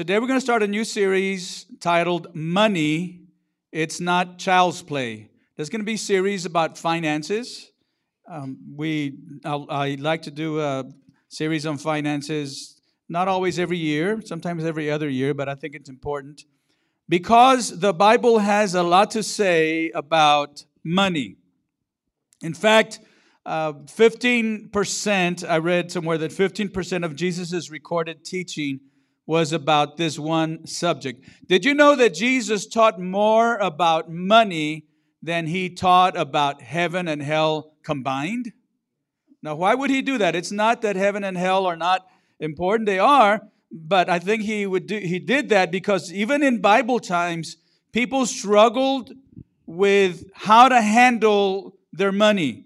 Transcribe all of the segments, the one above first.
Today we're going to start a new series titled Money, It's Not Child's Play. There's going to be a series about finances. Um, we, I'll, I like to do a series on finances, not always every year, sometimes every other year, but I think it's important because the Bible has a lot to say about money. In fact, uh, 15%, I read somewhere that 15% of Jesus' recorded teaching was about this one subject. Did you know that Jesus taught more about money than he taught about heaven and hell combined? Now, why would he do that? It's not that heaven and hell are not important, they are, but I think he would do he did that because even in Bible times, people struggled with how to handle their money.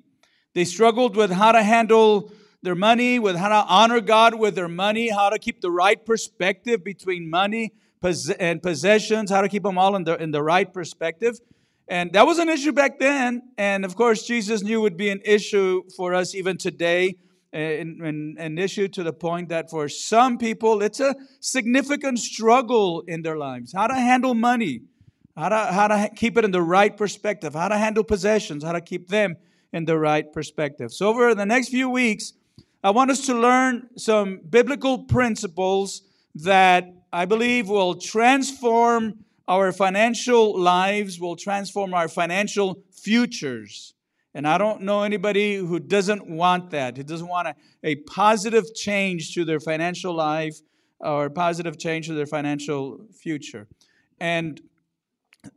They struggled with how to handle their money, with how to honor God with their money, how to keep the right perspective between money and possessions, how to keep them all in the, in the right perspective. And that was an issue back then. And of course, Jesus knew would be an issue for us even today. An issue to the point that for some people, it's a significant struggle in their lives. How to handle money, how to, how to keep it in the right perspective, how to handle possessions, how to keep them in the right perspective. So, over the next few weeks, I want us to learn some biblical principles that I believe will transform our financial lives, will transform our financial futures. And I don't know anybody who doesn't want that, who doesn't want a, a positive change to their financial life or a positive change to their financial future. And,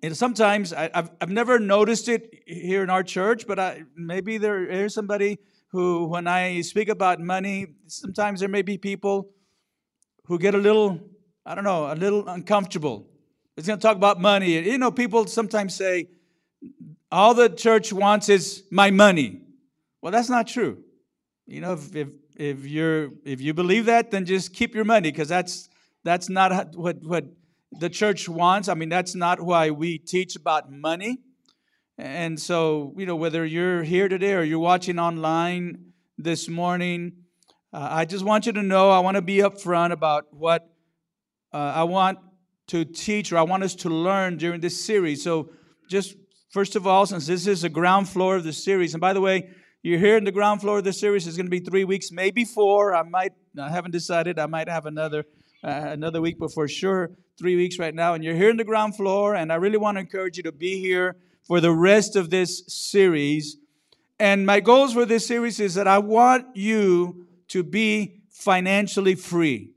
and sometimes I, have I've never noticed it here in our church, but I, maybe there is somebody who, when I speak about money, sometimes there may be people who get a little, I don't know, a little uncomfortable. It's going to talk about money. You know, people sometimes say, all the church wants is my money. Well, that's not true. You know, if, if, if, you're, if you believe that, then just keep your money because that's, that's not what, what the church wants. I mean, that's not why we teach about money. And so, you know, whether you're here today or you're watching online this morning, uh, I just want you to know I want to be upfront about what uh, I want to teach or I want us to learn during this series. So, just first of all, since this is the ground floor of the series, and by the way, you're here in the ground floor of the series. It's going to be three weeks, maybe four. I might, I haven't decided. I might have another uh, another week, but for sure, three weeks right now. And you're here in the ground floor, and I really want to encourage you to be here for the rest of this series. And my goals for this series is that I want you to be financially free.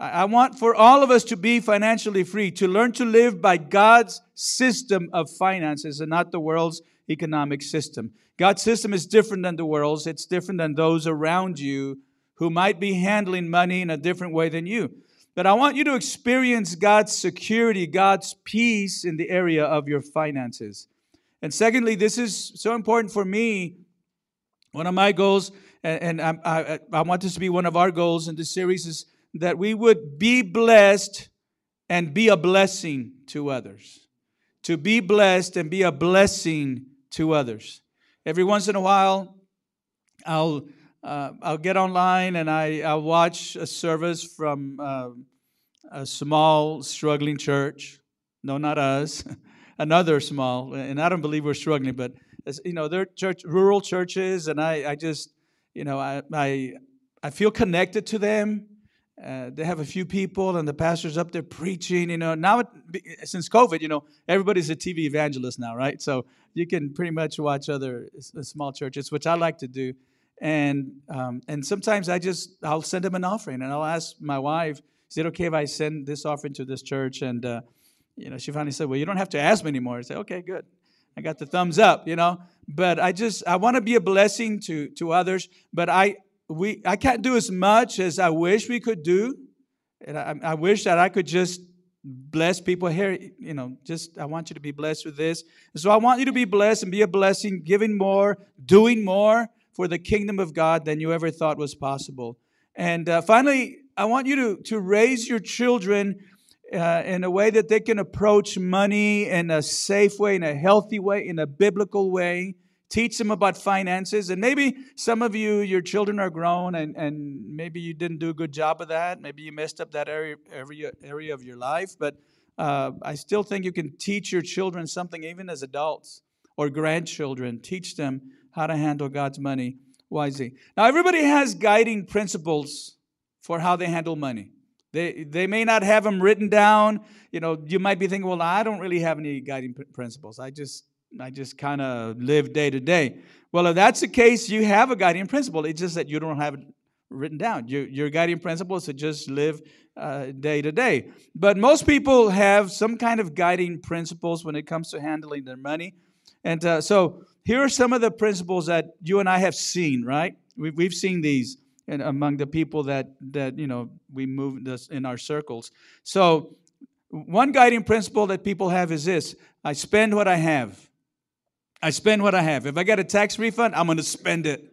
I want for all of us to be financially free, to learn to live by God's system of finances and not the world's economic system. God's system is different than the world's, it's different than those around you who might be handling money in a different way than you. But I want you to experience God's security, God's peace in the area of your finances. And secondly, this is so important for me. One of my goals, and, I, I, I want this to be one of our goals in this series, is that we would be blessed and be a blessing to others. To be blessed and be a blessing to others. Every once in a while, I'll uh, I'll get online and I I'll watch a service from uh, a small struggling church. No, not us. another small, and I don't believe we're struggling, but you know, they're church, rural churches, and I, I just, you know, I, I, I feel connected to them. Uh, they have a few people, and the pastor's up there preaching. You know, now since COVID, you know, everybody's a TV evangelist now, right? So you can pretty much watch other small churches, which I like to do. And um, and sometimes I just I'll send them an offering, and I'll ask my wife, "Is it okay if I send this offering to this church?" And uh, you know, she finally said, Well, you don't have to ask me anymore. I said, Okay, good. I got the thumbs up, you know. But I just I want to be a blessing to to others, but I we I can't do as much as I wish we could do. And I, I wish that I could just bless people here. You know, just I want you to be blessed with this. so I want you to be blessed and be a blessing, giving more, doing more for the kingdom of God than you ever thought was possible. And uh, finally, I want you to, to raise your children uh, in a way that they can approach money in a safe way, in a healthy way, in a biblical way, teach them about finances. And maybe some of you, your children are grown and, and maybe you didn't do a good job of that. Maybe you messed up that area, area, area of your life. But uh, I still think you can teach your children something, even as adults or grandchildren. Teach them how to handle God's money wisely. Now, everybody has guiding principles for how they handle money. They, they may not have them written down. You know, you might be thinking, well, I don't really have any guiding principles. I just I just kind of live day to day. Well, if that's the case, you have a guiding principle. It's just that you don't have it written down. Your, your guiding principle is to just live uh, day to day. But most people have some kind of guiding principles when it comes to handling their money. And uh, so here are some of the principles that you and I have seen, right? We've, we've seen these in, among the people that, that, you know, we move this in our circles. So one guiding principle that people have is this I spend what I have. I spend what I have. If I get a tax refund, I'm going to spend it.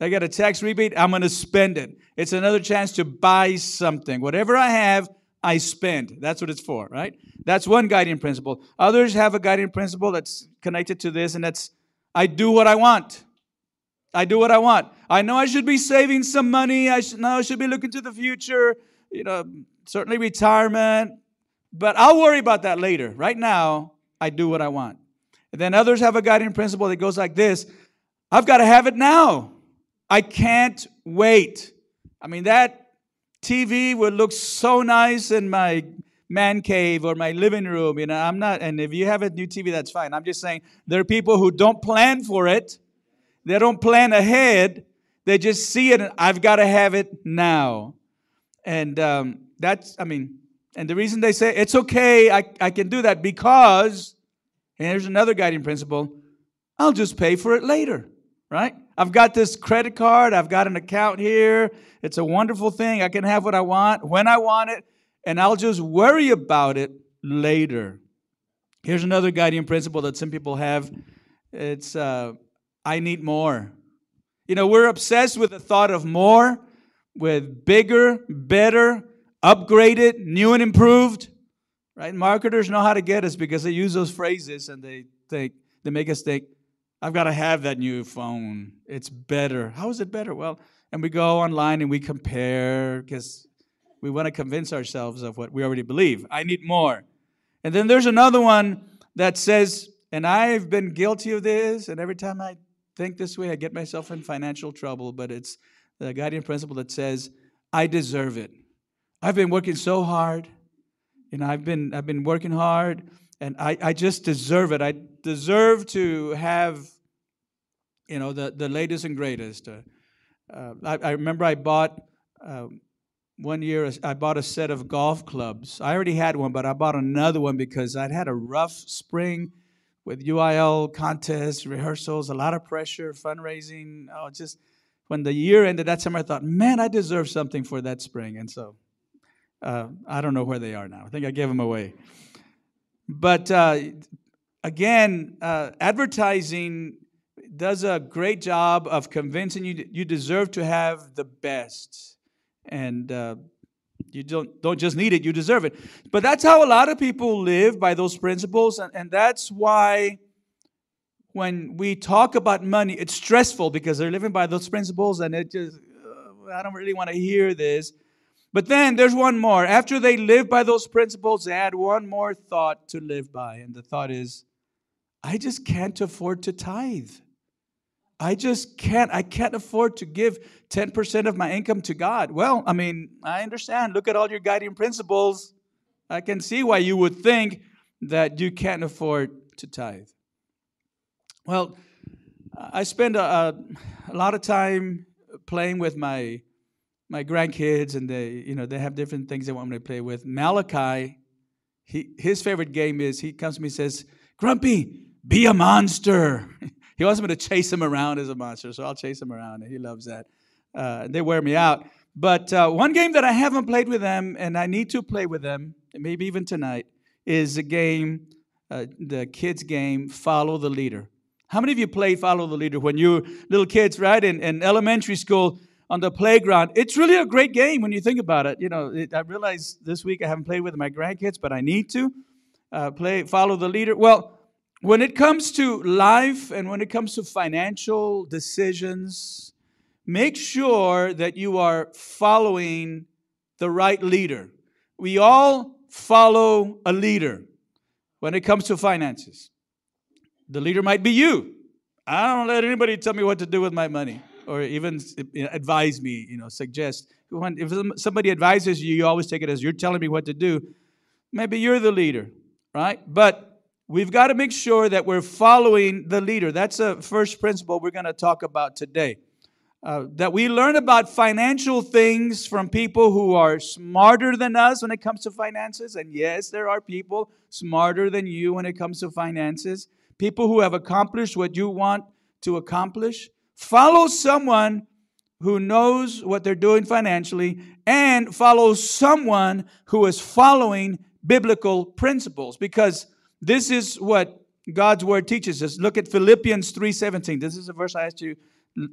I get a tax rebate, I'm going to spend it. It's another chance to buy something. Whatever I have, I spend. That's what it's for, right? That's one guiding principle. Others have a guiding principle that's connected to this, and that's I do what I want. I do what I want. I know I should be saving some money. I should, know I should be looking to the future, you know, certainly retirement, but I'll worry about that later. Right now, I do what I want. And then others have a guiding principle that goes like this I've got to have it now. I can't wait. I mean, that TV would look so nice in my man cave or my living room. You know, I'm not, and if you have a new TV, that's fine. I'm just saying there are people who don't plan for it, they don't plan ahead. They just see it, I've got to have it now. And um, that's, I mean, and the reason they say it's okay, I, I can do that because and here's another guiding principle I'll just pay for it later, right? I've got this credit card, I've got an account here. It's a wonderful thing. I can have what I want when I want it, and I'll just worry about it later. Here's another guiding principle that some people have it's uh, I need more. You know, we're obsessed with the thought of more, with bigger, better, upgraded, new and improved. Right? Marketers know how to get us because they use those phrases and they think they make us think, I've got to have that new phone. It's better. How is it better? Well, and we go online and we compare because we want to convince ourselves of what we already believe. I need more. And then there's another one that says, and I've been guilty of this, and every time I think this way, I get myself in financial trouble, but it's the guiding principle that says, I deserve it. I've been working so hard. You know, I've been I've been working hard, and I, I just deserve it. I deserve to have, you know, the the latest and greatest. Uh, uh, I, I, remember I bought uh, one year. I bought a set of golf clubs. I already had one, but I bought another one because I'd had a rough spring with UIL contests, rehearsals, a lot of pressure, fundraising. Oh, just when the year ended that summer, I thought, man, I deserve something for that spring, and so uh, I don't know where they are now. I think I gave them away. But uh, again, uh, advertising does a great job of convincing you you deserve to have the best, and uh, you don't don't just need it; you deserve it. But that's how a lot of people live by those principles, and, and that's why when we talk about money, it's stressful because they're living by those principles, and it just uh, I don't really want to hear this. But then there's one more. After they live by those principles, they add one more thought to live by. And the thought is, I just can't afford to tithe. I just can't. I can't afford to give 10% of my income to God. Well, I mean, I understand. Look at all your guiding principles. I can see why you would think that you can't afford to tithe. Well, I spend a, a, a lot of time playing with my my grandkids and they you know they have different things they want me to play with malachi he, his favorite game is he comes to me and says grumpy be a monster he wants me to chase him around as a monster so i'll chase him around and he loves that uh, they wear me out but uh, one game that i haven't played with them and i need to play with them maybe even tonight is a game uh, the kids game follow the leader how many of you played follow the leader when you were little kids right in, in elementary school on the playground. It's really a great game when you think about it. You know, it, I realize this week I haven't played with my grandkids, but I need to uh, play, follow the leader. Well, when it comes to life and when it comes to financial decisions, make sure that you are following the right leader. We all follow a leader when it comes to finances. The leader might be you. I don't let anybody tell me what to do with my money or even advise me, you know, suggest. When, if somebody advises you, you always take it as you're telling me what to do. Maybe you're the leader, right? But We've got to make sure that we're following the leader. That's a first principle we're going to talk about today. Uh, that we learn about financial things from people who are smarter than us when it comes to finances. And yes, there are people smarter than you when it comes to finances. People who have accomplished what you want to accomplish. Follow someone who knows what they're doing financially and follow someone who is following biblical principles because this is what God's word teaches us. Look at Philippians 3:17. This is a verse I asked you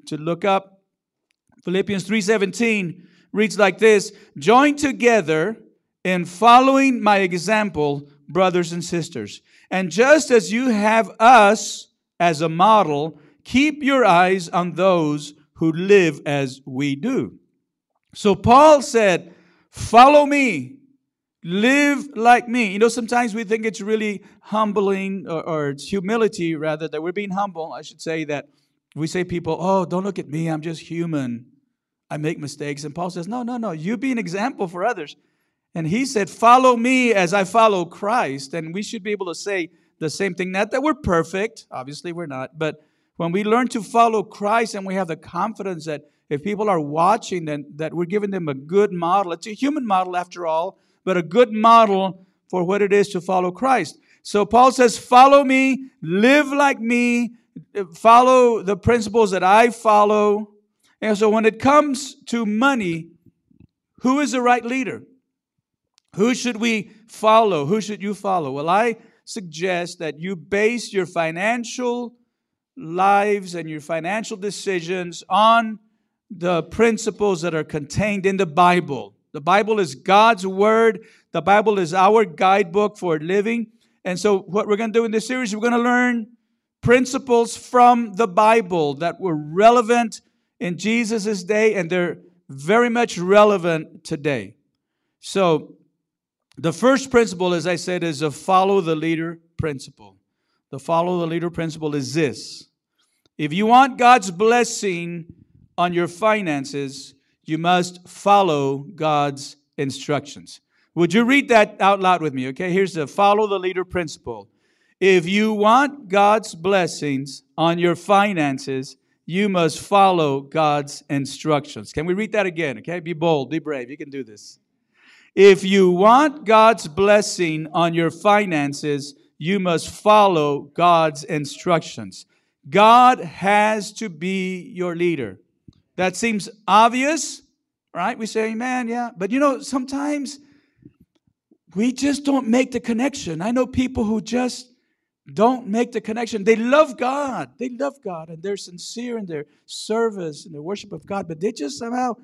to look up. Philippians 3:17 reads like this: "Join together in following my example, brothers and sisters. And just as you have us as a model, keep your eyes on those who live as we do." So Paul said, "Follow me Live like me. You know, sometimes we think it's really humbling, or, or it's humility rather, that we're being humble. I should say that we say people, oh, don't look at me, I'm just human. I make mistakes. And Paul says, no, no, no, you be an example for others. And he said, follow me as I follow Christ. And we should be able to say the same thing. Not that we're perfect, obviously we're not, but when we learn to follow Christ and we have the confidence that if people are watching, then that we're giving them a good model. It's a human model after all but a good model for what it is to follow Christ. So Paul says, Follow me, live like me, follow the principles that I follow. And so when it comes to money, who is the right leader? Who should we follow? Who should you follow? Well, I suggest that you base your financial lives and your financial decisions on the principles that are contained in the Bible. The Bible is God's word. The Bible is our guidebook for living. And so, what we're going to do in this series, we're going to learn principles from the Bible that were relevant in Jesus' day, and they're very much relevant today. So, the first principle, as I said, is a follow the leader principle. The follow the leader principle is this if you want God's blessing on your finances, you must follow God's instructions. Would you read that out loud with me? Okay, here's the follow the leader principle. If you want God's blessings on your finances, you must follow God's instructions. Can we read that again? Okay, be bold, be brave. You can do this. If you want God's blessing on your finances, you must follow God's instructions. God has to be your leader. That seems obvious, right? We say, Amen, yeah. But you know, sometimes we just don't make the connection. I know people who just don't make the connection. They love God. They love God and they're sincere in their service and their worship of God, but they just somehow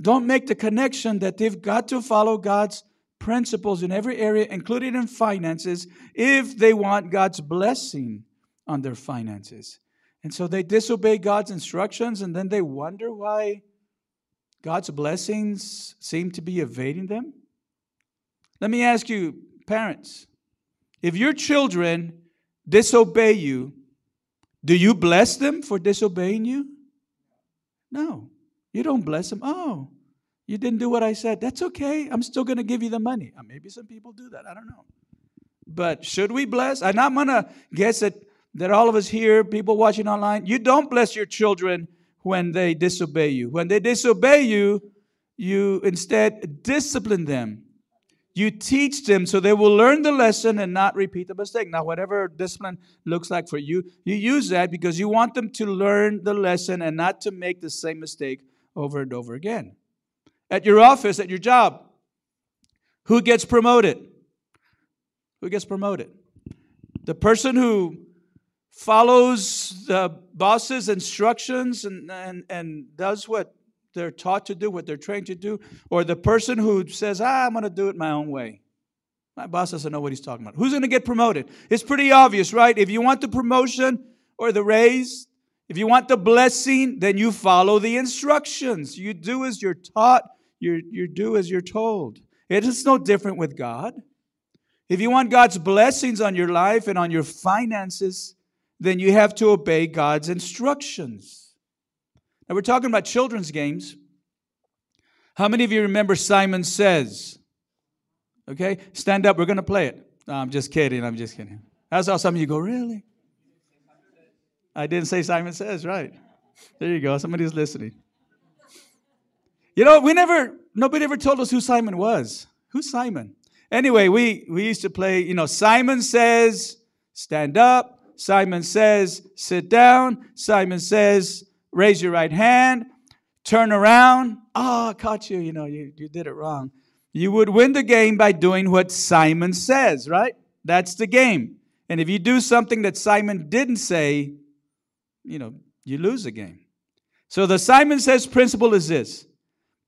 don't make the connection that they've got to follow God's principles in every area, including in finances, if they want God's blessing on their finances. And so they disobey God's instructions and then they wonder why God's blessings seem to be evading them. Let me ask you, parents, if your children disobey you, do you bless them for disobeying you? No, you don't bless them. Oh, you didn't do what I said. That's okay. I'm still going to give you the money. Uh, maybe some people do that. I don't know. But should we bless? I'm going to guess that that all of us here, people watching online, you don't bless your children when they disobey you. When they disobey you, you instead discipline them. You teach them so they will learn the lesson and not repeat the mistake. Now, whatever discipline looks like for you, you use that because you want them to learn the lesson and not to make the same mistake over and over again. At your office, at your job, who gets promoted? Who gets promoted? The person who follows the boss's instructions and, and, and does what they're taught to do, what they're trained to do, or the person who says, ah, I'm going to do it my own way. My boss doesn't know what he's talking about. Who's going to get promoted? It's pretty obvious, right? If you want the promotion or the raise, if you want the blessing, then you follow the instructions. You do as you're taught, you, you do as you're told. It is no different with God. If you want God's blessings on your life and on your finances, then you have to obey God's instructions. Now, we're talking about children's games. How many of you remember Simon Says? Okay, stand up. We're going to play it. No, I'm just kidding. I'm just kidding. That's how some of you go, really? I didn't say Simon Says, right? There you go. Somebody's listening. You know, we never, nobody ever told us who Simon was. Who's Simon? Anyway, we, we used to play, you know, Simon says, stand up. Simon says, sit down. Simon says, raise your right hand. Turn around. Ah, caught you. You know, you, you did it wrong. You would win the game by doing what Simon says, right? That's the game. And if you do something that Simon didn't say, you know, you lose the game. So the Simon says principle is this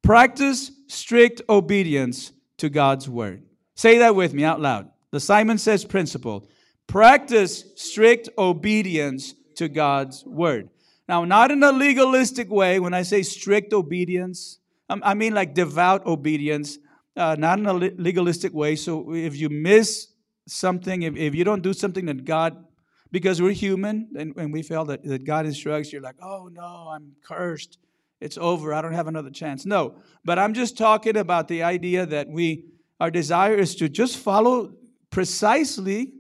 practice strict obedience to God's word. Say that with me out loud. The Simon says principle practice strict obedience to God's word. Now, not in a legalistic way. When I say strict obedience, I mean like devout obedience, uh, not in a legalistic way. So if you miss something, if, if you don't do something that God, because we're human and, and we feel that, that God instructs, you're like, oh no, I'm cursed. It's over. I don't have another chance. No, but I'm just talking about the idea that we, our desire is to just follow precisely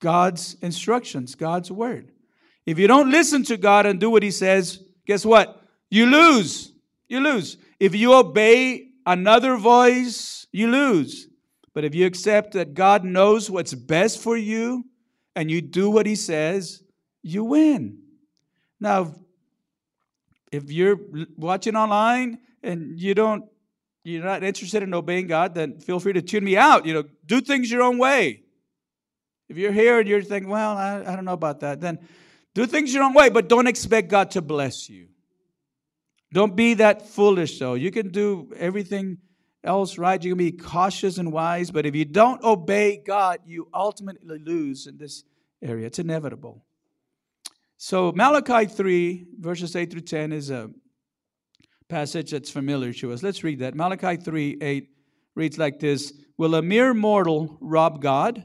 God's instructions, God's word. If you don't listen to God and do what He says, guess what? You lose. You lose. If you obey another voice, you lose. But if you accept that God knows what's best for you and you do what He says, you win. Now, if you're watching online and you don't you're not interested in obeying God, then feel free to tune me out. You know, do things your own way. If you're here and you're thinking, well, I, I don't know about that, then do things your own way, but don't expect God to bless you. Don't be that foolish, though. You can do everything else right. You can be cautious and wise, but if you don't obey God, you ultimately lose in this area. It's inevitable. So, Malachi 3, verses 8 through 10 is a passage that's familiar to us. Let's read that. Malachi 3 8 reads like this Will a mere mortal rob God?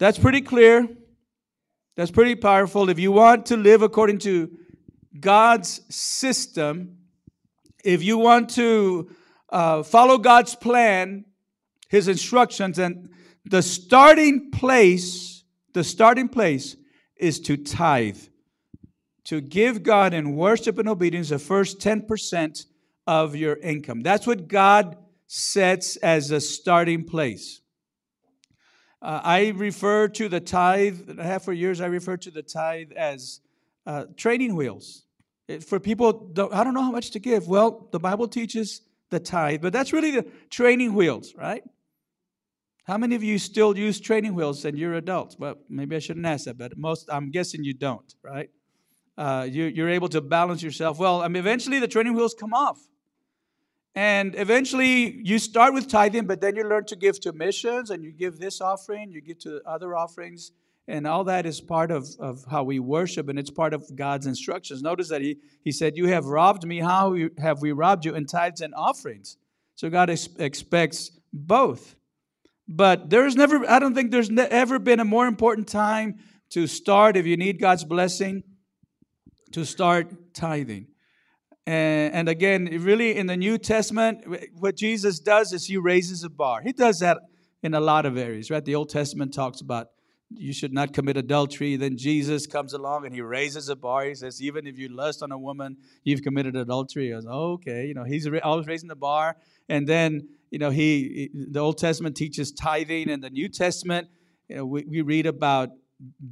That's pretty clear. That's pretty powerful. If you want to live according to God's system, if you want to uh, follow God's plan, His instructions, and the starting place the starting place is to tithe, to give God in worship and obedience the first 10% of your income. That's what God sets as a starting place. Uh, I refer to the tithe, half for years, I refer to the tithe as uh, training wheels. It, for people, I don't know how much to give. Well, the Bible teaches the tithe, but that's really the training wheels, right? How many of you still use training wheels and you're adults? Well, maybe I shouldn't ask that, but most, I'm guessing you don't, right? Uh, you, you're able to balance yourself well. I mean, eventually the training wheels come off. And eventually you start with tithing, but then you learn to give to missions and you give this offering, you give to other offerings. And all that is part of, of how we worship, and it's part of God's instructions. Notice that he, he said, You have robbed me. How have we robbed you in tithes and offerings? So God ex- expects both. But there's never, I don't think there's ever been a more important time to start, if you need God's blessing, to start tithing. And, again, really in the New Testament, what Jesus does is he raises a bar. He does that in a lot of areas, right? The Old Testament talks about you should not commit adultery. Then Jesus comes along and he raises a bar. He says, even if you lust on a woman, you've committed adultery. I was, okay, you know, he's always raising the bar. And then, you know, he, the Old Testament teaches tithing, and the New Testament, you know, we, we read about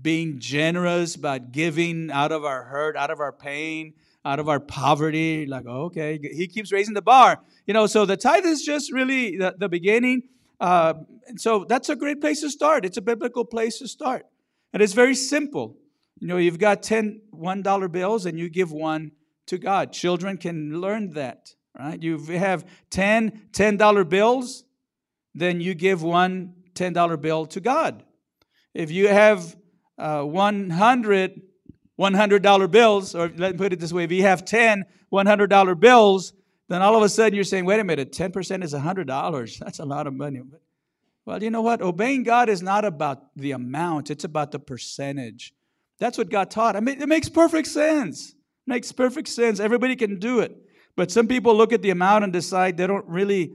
being generous, about giving out of our hurt, out of our pain, out of our poverty. Like, okay, he keeps raising the bar. You know, so the tithe is just really the, the beginning. Uh, so that's a great place to start. It's a biblical place to start. And it's very simple. You know, you've got 10 $1 bills and you give one to God. Children can learn that, right? You have 10 $10 bills, then you give one $10 bill to God. If you have uh, 100 $100 bills, or let me put it this way if you have 10 $100 bills, then all of a sudden you're saying, wait a minute, 10% is $100. That's a lot of money. Well, you know what? Obeying God is not about the amount, it's about the percentage. That's what God taught. I mean, it makes perfect sense. It makes perfect sense. Everybody can do it. But some people look at the amount and decide they don't really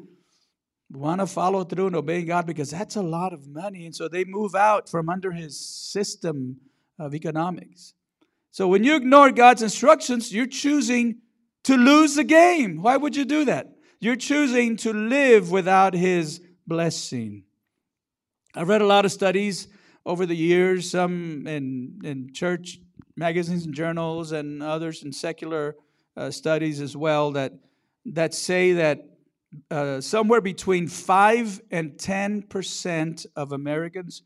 want to follow through and obeying God because that's a lot of money. And so they move out from under his system of economics. So when you ignore God's instructions, you're choosing to lose the game. Why would you do that? You're choosing to live without His blessing. I've read a lot of studies over the years, some in, in church magazines and journals, and others in secular uh, studies as well, that, that say that uh, somewhere between 5 and 10% of Americans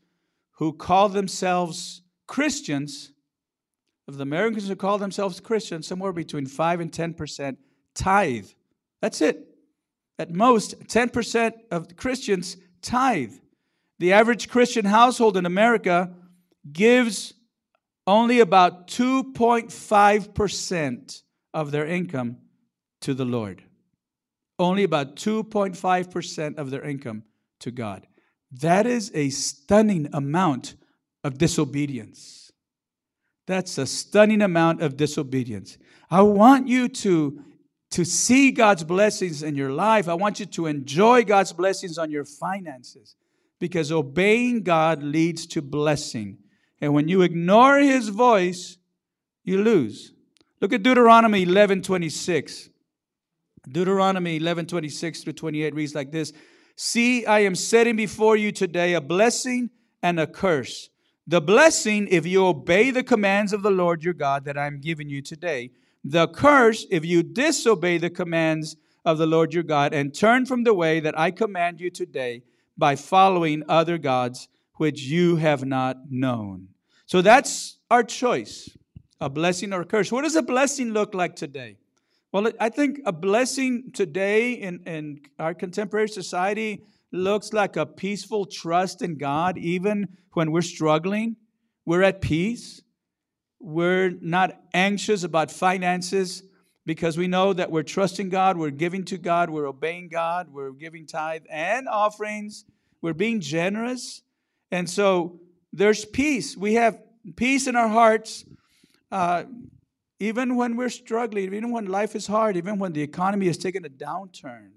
who call themselves Christians of the Americans who call themselves Christians, somewhere between 5 and 10% tithe. That's it. At most, 10% of Christians tithe. The average Christian household in America gives only about 2.5% of their income to the Lord. Only about 2.5% of their income to God. That is a stunning amount of disobedience. That's a stunning amount of disobedience. I want you to, to see God's blessings in your life. I want you to enjoy God's blessings on your finances because obeying God leads to blessing. And when you ignore his voice, you lose. Look at Deuteronomy 11 26. Deuteronomy 11 26 to 28 reads like this See, I am setting before you today a blessing and a curse. The blessing, if you obey the commands of the Lord your God that I'm giving you today. The curse, if you disobey the commands of the Lord your God and turn from the way that I command you today by following other gods which you have not known. So that's our choice a blessing or a curse. What does a blessing look like today? Well, I think a blessing today in, in our contemporary society looks like a peaceful trust in God, even when we're struggling. We're at peace. We're not anxious about finances because we know that we're trusting God, we're giving to God, we're obeying God, we're giving tithe and offerings, we're being generous. And so there's peace. We have peace in our hearts. Uh, even when we're struggling, even when life is hard, even when the economy is taking a downturn,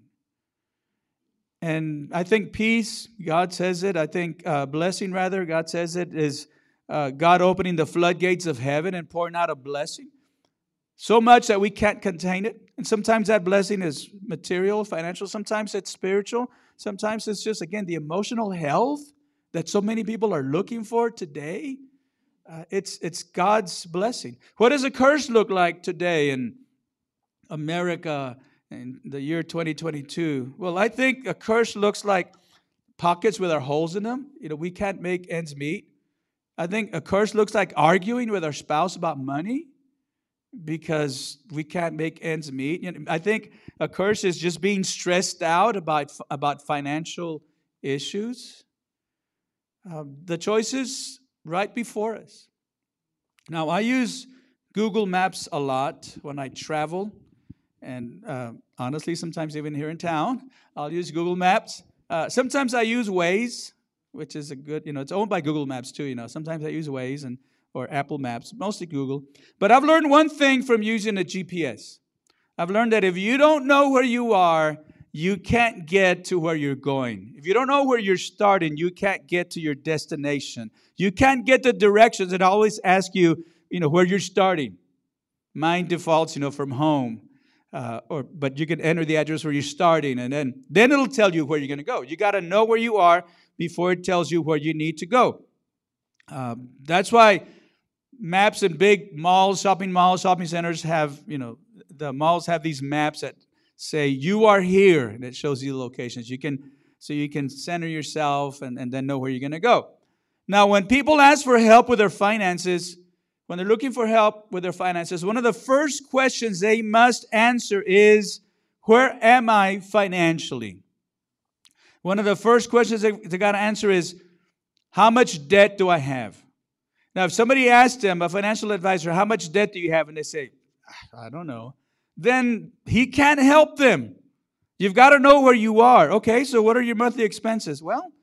and I think peace, God says it. I think uh, blessing, rather, God says it, is uh, God opening the floodgates of heaven and pouring out a blessing. So much that we can't contain it. And sometimes that blessing is material, financial. Sometimes it's spiritual. Sometimes it's just, again, the emotional health that so many people are looking for today. Uh, it's, it's God's blessing. What does a curse look like today in America? In the year 2022? Well, I think a curse looks like pockets with our holes in them. You know, we can't make ends meet. I think a curse looks like arguing with our spouse about money because we can't make ends meet. You know, I think a curse is just being stressed out about, about financial issues. Um, the choice is right before us. Now, I use Google Maps a lot when I travel. And uh, honestly, sometimes even here in town, I'll use Google Maps. Uh, sometimes I use Waze, which is a good, you know, it's owned by Google Maps too, you know. Sometimes I use Waze and or Apple Maps, mostly Google. But I've learned one thing from using a GPS. I've learned that if you don't know where you are, you can't get to where you're going. If you don't know where you're starting, you can't get to your destination. You can't get the directions. It always asks you, you know, where you're starting. Mine defaults, you know, from home. Uh, or but you can enter the address where you're starting, and then then it'll tell you where you're going to go. You got to know where you are before it tells you where you need to go. Um, that's why maps in big malls, shopping malls, shopping centers have you know the malls have these maps that say you are here, and it shows you the locations. You can so you can center yourself and, and then know where you're going to go. Now, when people ask for help with their finances, when they're looking for help with their finances, one of the first questions they must answer is, Where am I financially? One of the first questions they, they got to answer is, How much debt do I have? Now, if somebody asks them, a financial advisor, How much debt do you have? And they say, I don't know, then he can't help them. You've got to know where you are. Okay, so what are your monthly expenses? Well,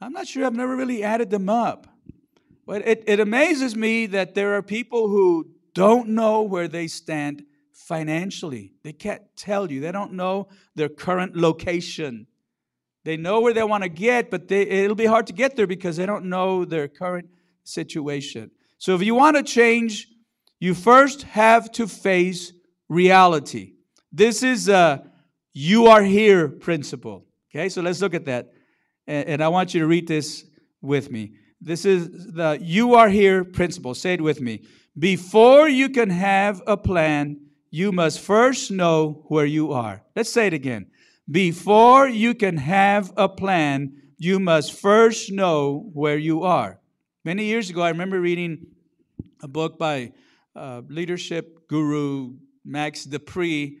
I'm not sure. I've never really added them up. But it, it amazes me that there are people who don't know where they stand financially. They can't tell you, they don't know their current location. They know where they want to get, but they, it'll be hard to get there because they don't know their current situation. So if you want to change, you first have to face reality. This is a you are here principle. Okay, so let's look at that. And, and I want you to read this with me. This is the you are here principle. Say it with me. Before you can have a plan, you must first know where you are. Let's say it again. Before you can have a plan, you must first know where you are. Many years ago, I remember reading a book by uh, leadership guru Max De Pree,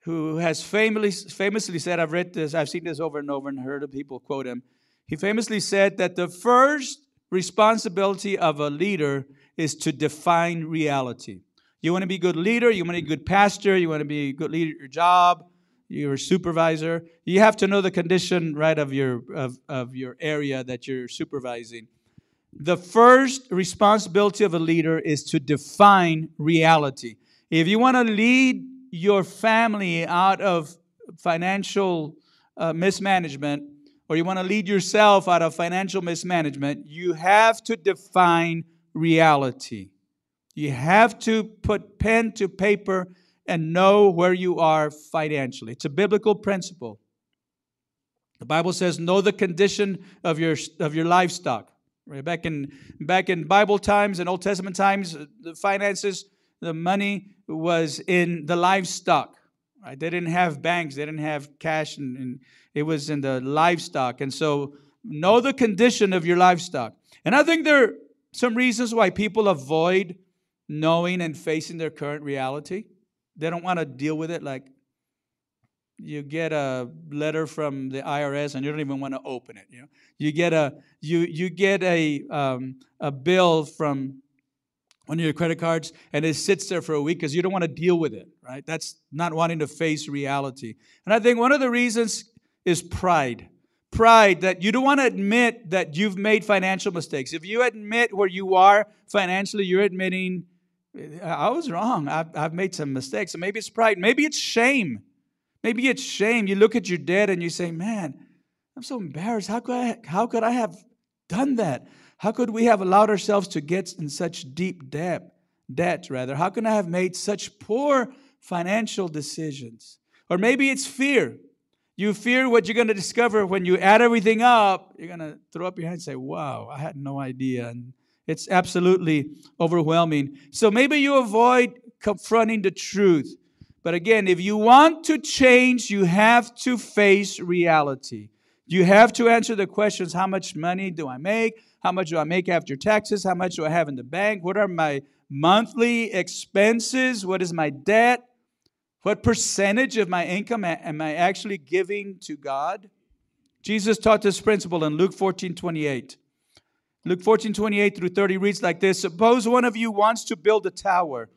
who has famously, famously said, I've read this, I've seen this over and over and heard of people quote him. He famously said that the first responsibility of a leader is to define reality. You want to be a good leader, you want to be a good pastor, you want to be a good leader at your job, you're a supervisor. You have to know the condition right of your of, of your area that you're supervising. The first responsibility of a leader is to define reality. If you want to lead your family out of financial uh, mismanagement, or you want to lead yourself out of financial mismanagement, you have to define reality. You have to put pen to paper and know where you are financially. It's a biblical principle. The Bible says, know the condition of your, of your livestock. Right? Back, in, back in Bible times and Old Testament times, the finances, the money was in the livestock. Right? They didn't have banks, they didn't have cash, and, and it was in the livestock. And so, know the condition of your livestock. And I think there are some reasons why people avoid knowing and facing their current reality. They don't want to deal with it like you get a letter from the IRS and you don't even want to open it. You know, you get a you you get a um, a bill from one of your credit cards and it sits there for a week because you don't want to deal with it. Right? That's not wanting to face reality. And I think one of the reasons is pride. Pride that you don't want to admit that you've made financial mistakes. If you admit where you are financially, you're admitting, I was wrong. I've, I've made some mistakes. So maybe it's pride. Maybe it's shame. Maybe it's shame. You look at your debt and you say, man, I'm so embarrassed. How could I, how could I have done that? How could we have allowed ourselves to get in such deep debt? Debt, rather. How can I have made such poor financial decisions? Or maybe it's fear. You fear what you're going to discover when you add everything up. You're going to throw up your hands and say, Wow, I had no idea. And it's absolutely overwhelming. So maybe you avoid confronting the truth. But again, if you want to change, you have to face reality. You have to answer the questions how much money do I make? How much do I make after taxes? How much do I have in the bank? What are my monthly expenses? What is my debt? What percentage of my income am I actually giving to God? Jesus taught this principle in Luke 14 28. Luke 14 28 through 30 reads like this Suppose one of you wants to build a tower.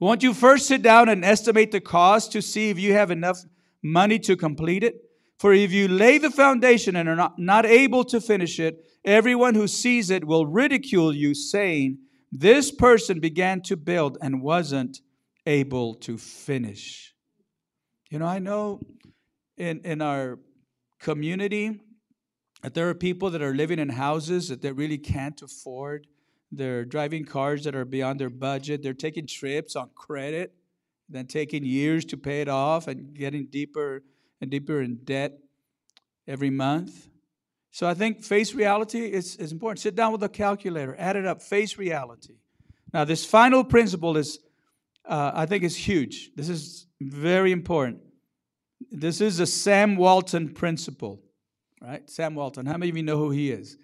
Won't you first sit down and estimate the cost to see if you have enough money to complete it? For if you lay the foundation and are not, not able to finish it, everyone who sees it will ridicule you, saying, This person began to build and wasn't able to finish. You know, I know in, in our community that there are people that are living in houses that they really can't afford. They're driving cars that are beyond their budget. They're taking trips on credit. then taking years to pay it off and getting deeper and deeper in debt every month. So I think face reality is, is important. Sit down with a calculator, add it up, face reality. Now, this final principle is, uh, I think, is huge. This is very important. This is a Sam Walton principle, right? Sam Walton. How many of you know who he is?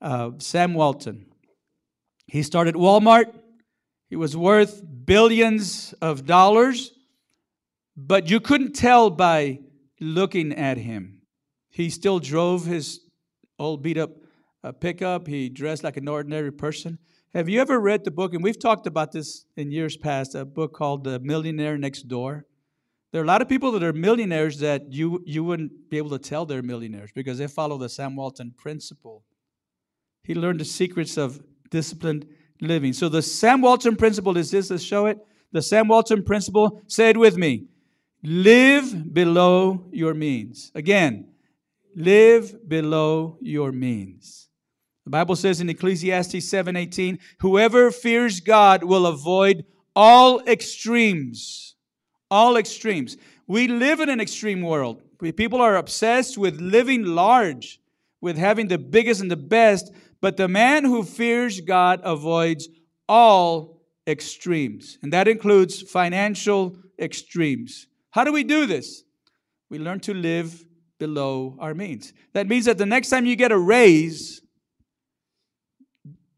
Uh, Sam Walton. He started Walmart. He was worth billions of dollars, but you couldn't tell by looking at him. He still drove his old beat up uh, pickup. He dressed like an ordinary person. Have you ever read the book? And we've talked about this in years past a book called The Millionaire Next Door. There are a lot of people that are millionaires that you, you wouldn't be able to tell they're millionaires because they follow the Sam Walton principle. He learned the secrets of disciplined living. So the Sam Walton principle is this, let's show it. The Sam Walton principle, say it with me. Live below your means. Again, live below your means. The Bible says in Ecclesiastes 7:18, whoever fears God will avoid all extremes. All extremes. We live in an extreme world. People are obsessed with living large, with having the biggest and the best, but the man who fears God avoids all extremes. And that includes financial extremes. How do we do this? We learn to live below our means. That means that the next time you get a raise,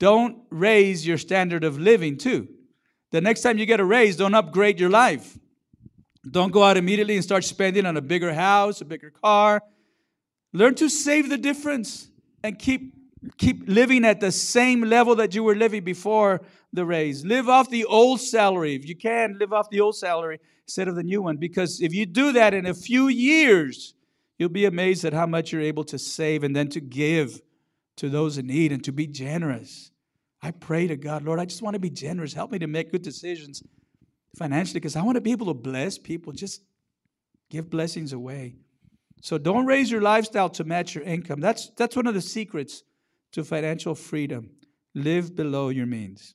don't raise your standard of living too. The next time you get a raise, don't upgrade your life. Don't go out immediately and start spending on a bigger house, a bigger car. Learn to save the difference and keep keep living at the same level that you were living before the raise. Live off the old salary. If you can, live off the old salary instead of the new one. Because if you do that in a few years, you'll be amazed at how much you're able to save and then to give to those in need and to be generous. I pray to God, Lord, I just want to be generous. Help me to make good decisions financially because I want to be able to bless people. Just give blessings away. So don't raise your lifestyle to match your income. That's, that's one of the secrets to financial freedom. Live below your means.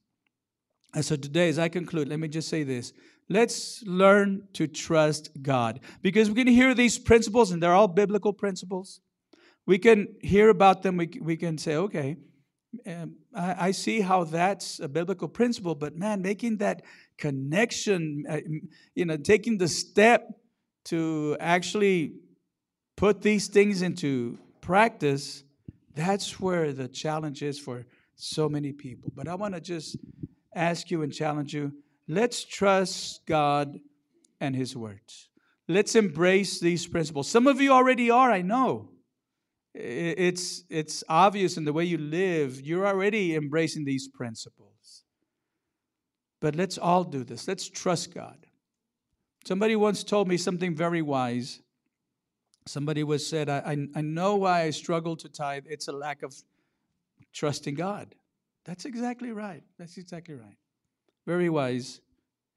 And so today, as I conclude, let me just say this. Let's learn to trust God because we can hear these principles, and they're all biblical principles. We can hear about them. We, we can say, okay, I, I, see how that's a biblical principle, but man, making that connection, uh, you know, taking the step to actually put these things into practice that's where the challenge is for so many people. But I want to just ask you and challenge you let's trust God and His words. Let's embrace these principles. Some of you already are, I know. It's, it's obvious in the way you live, you're already embracing these principles. But let's all do this. Let's trust God. Somebody once told me something very wise. Somebody was said, I, I, I know why I struggle to tithe. It's a lack of trusting God. That's exactly right. That's exactly right. Very wise.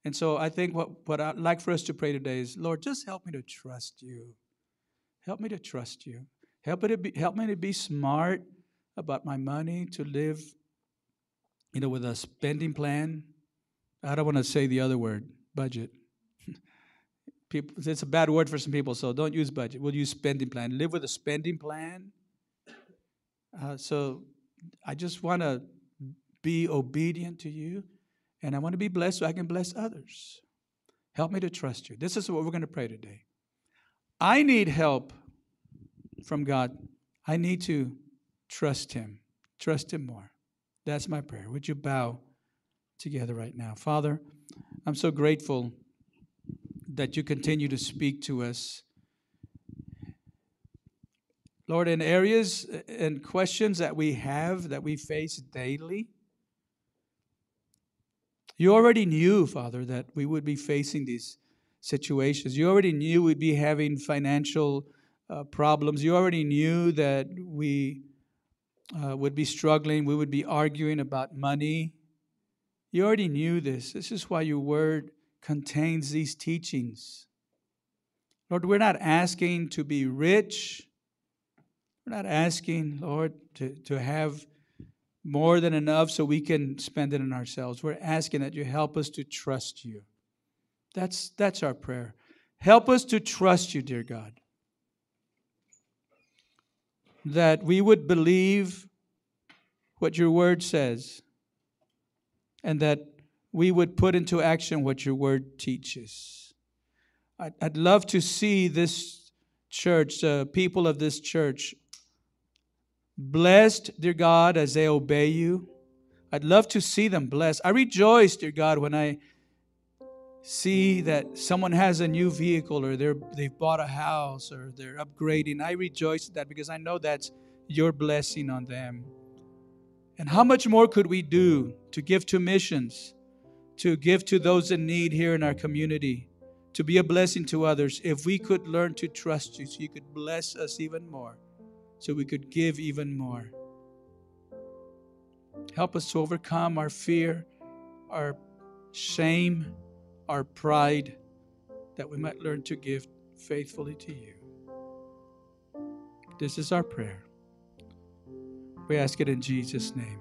And so I think what, what I'd like for us to pray today is, Lord, just help me to trust you. Help me to trust you. Help to be, help me to be smart about my money, to live, you know, with a spending plan. I don't want to say the other word, budget. People it's a bad word for some people so don't use budget. We'll use spending plan. Live with a spending plan. Uh, so i just want to be obedient to you and i want to be blessed so i can bless others. Help me to trust you. This is what we're going to pray today. I need help from god i need to trust him trust him more that's my prayer would you bow together right now father i'm so grateful that you continue to speak to us. Lord, in areas and questions that we have, that we face daily, you already knew, Father, that we would be facing these situations. You already knew we'd be having financial uh, problems. You already knew that we uh, would be struggling. We would be arguing about money. You already knew this. This is why your word contains these teachings. Lord, we're not asking to be rich. We're not asking, Lord, to, to have more than enough so we can spend it on ourselves. We're asking that you help us to trust you, That's, that's our prayer. Help us to trust you, dear God. That we would believe what your word says and that we would put into action what your word teaches. I'd, I'd love to see this church, uh, people of this church, blessed, dear God, as they obey you. I'd love to see them blessed. I rejoice, dear God, when I see that someone has a new vehicle or they're, they've bought a house or they're upgrading. I rejoice at that because I know that's your blessing on them. And how much more could we do to give to missions, to give to those in need here in our community, to be a blessing to others if we could learn to trust you so you could bless us even more, so we could give even more. Help us to overcome our fear, our shame, our pride, that we might learn to give faithfully to you. This is our prayer. We ask it in Jesus' name.